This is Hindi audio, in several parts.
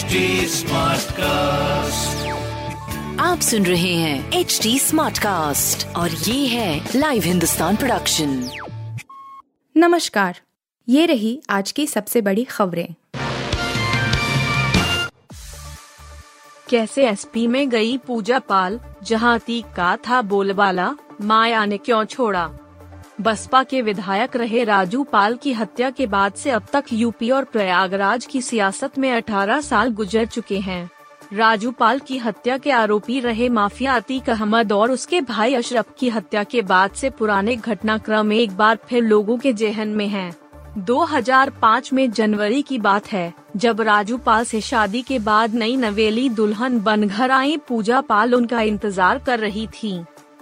HD Smartcast. आप सुन रहे हैं एच डी स्मार्ट कास्ट और ये है लाइव हिंदुस्तान प्रोडक्शन नमस्कार ये रही आज की सबसे बड़ी खबरें। कैसे एसपी में गई पूजा पाल? जहाँ अतीक का था बोलबाला माया ने क्यों छोड़ा? बसपा के विधायक रहे राजू पाल की हत्या के बाद से अब तक यूपी और प्रयागराज की सियासत में 18 साल गुजर चुके हैं राजू पाल की हत्या के आरोपी रहे माफिया अतीक अहमद और उसके भाई अशरफ की हत्या के बाद से पुराने घटनाक्रम एक बार फिर लोगों के जेहन में हैं। 2005 में जनवरी की बात है, जब राजू पाल से शादी के बाद नई नवेली दुल्हन बन घर आई, पूजा पाल उनका इंतज़ार कर रही थी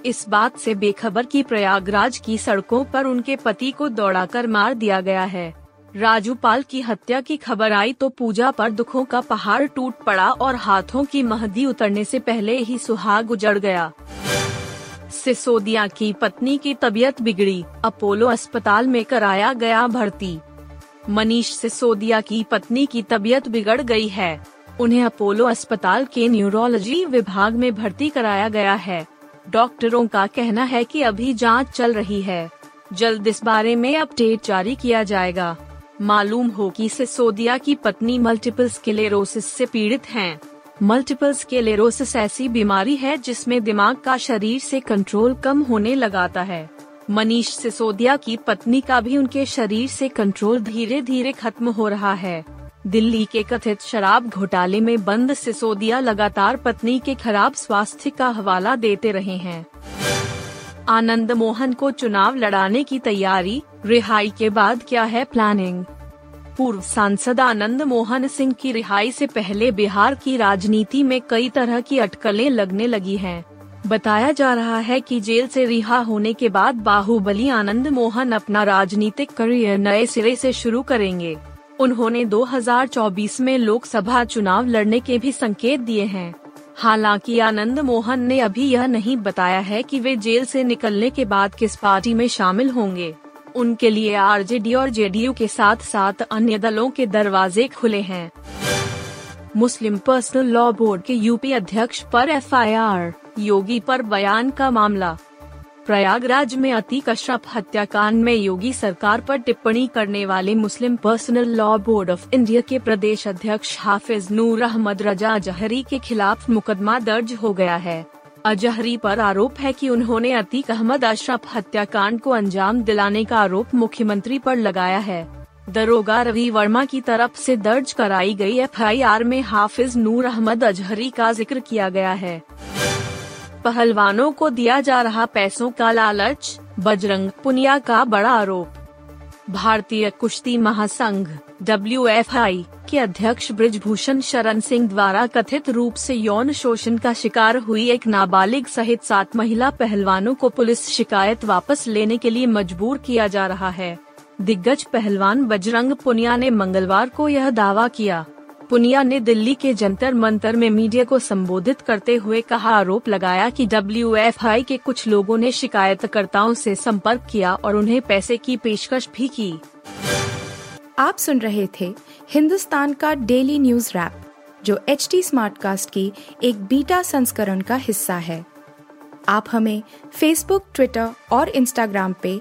इस बात से बेखबर की प्रयागराज की सड़कों पर उनके पति को दौड़ाकर मार दिया गया है। राजू पाल की हत्या की खबर आई तो पूजा पर दुखों का पहाड़ टूट पड़ा और हाथों की महदी उतरने से पहले ही सुहाग उजड़ गया। सिसोदिया की पत्नी की तबीयत बिगड़ी, अपोलो अस्पताल में कराया गया भर्ती। मनीष सिसोदिया की पत्नी की तबीयत बिगड़ गई है। उन्हें अपोलो अस्पताल के न्यूरोलॉजी विभाग में भर्ती कराया गया है। डॉक्टरों का कहना है कि अभी जाँच चल रही है। जल्द इस बारे में अपडेट जारी किया जाएगा। मालूम हो कि सिसोदिया की पत्नी मल्टीपल स्केलेरोसिस से पीड़ित हैं। मल्टीपल स्केलेरोसिस ऐसी बीमारी है जिसमें दिमाग का शरीर से कंट्रोल कम होने लगाता है। मनीष सिसोदिया की पत्नी का भी उनके शरीर से कंट्रोल धीरे धीरे खत्म हो रहा है। दिल्ली के कथित शराब घोटाले में बंद सिसोदिया लगातार पत्नी के खराब स्वास्थ्य का हवाला देते रहे हैं। आनंद मोहन को चुनाव लड़ाने की तैयारी, रिहाई के बाद क्या है प्लानिंग पूर्व सांसद आनंद मोहन सिंह की रिहाई से पहले बिहार की राजनीति में कई तरह की अटकलें लगने लगी हैं। बताया जा रहा है कि जेल से रिहा होने के बाद बाहुबली आनंद मोहन अपना राजनीतिक करियर नए सिरे से शुरू करेंगे। उन्होंने 2024 में लोकसभा चुनाव लड़ने के भी संकेत दिए हैं। हालाँकि आनंद मोहन ने अभी यह नहीं बताया है कि वे जेल से निकलने के बाद किस पार्टी में शामिल होंगे। उनके लिए आरजेडी और जेडीयू के साथ साथ अन्य दलों के दरवाजे खुले हैं। मुस्लिम पर्सनल लॉ बोर्ड के यूपी अध्यक्ष पर एफआईआर, योगी पर बयान का मामला। प्रयागराज में अतीक अशरफ हत्याकांड में योगी सरकार पर टिप्पणी करने वाले Muslim personal law board of India के प्रदेश अध्यक्ष हाफिज नूर अहमद रजा अजहरी के खिलाफ मुकदमा दर्ज हो गया है। अजहरी पर आरोप है कि उन्होंने अतीक अहमद अशरफ हत्याकांड को अंजाम दिलाने का आरोप मुख्यमंत्री पर लगाया है। दरोगा रवि वर्मा की तरफ़ से दर्ज कराई गई एफआईआर में हाफिज नूर अहमद अजहरी का ज़िक्र किया गया है। पहलवानों को दिया जा रहा पैसों का लालच, बजरंग पुनिया का बड़ा आरोप। भारतीय कुश्ती महासंघ डब्ल्यूएफआई के अध्यक्ष ब्रिजभूषण शरण सिंह द्वारा कथित रूप से यौन शोषण का शिकार हुई एक नाबालिग सहित सात महिला पहलवानों को पुलिस शिकायत वापस लेने के लिए मजबूर किया जा रहा है। दिग्गज पहलवान बजरंग पुनिया ने मंगलवार को यह दावा किया। पुनिया ने दिल्ली के जंतर मंतर में मीडिया को संबोधित करते हुए कहा, आरोप लगाया कि डब्ल्यू के कुछ लोगों ने शिकायतकर्ताओं से संपर्क किया और उन्हें पैसे की पेशकश भी की। आप सुन रहे थे हिंदुस्तान का डेली न्यूज़ रैप, जो एच टी कास्ट की एक बीटा संस्करण का हिस्सा है। आप हमें फेसबुक ट्विटर और इंस्टाग्राम पे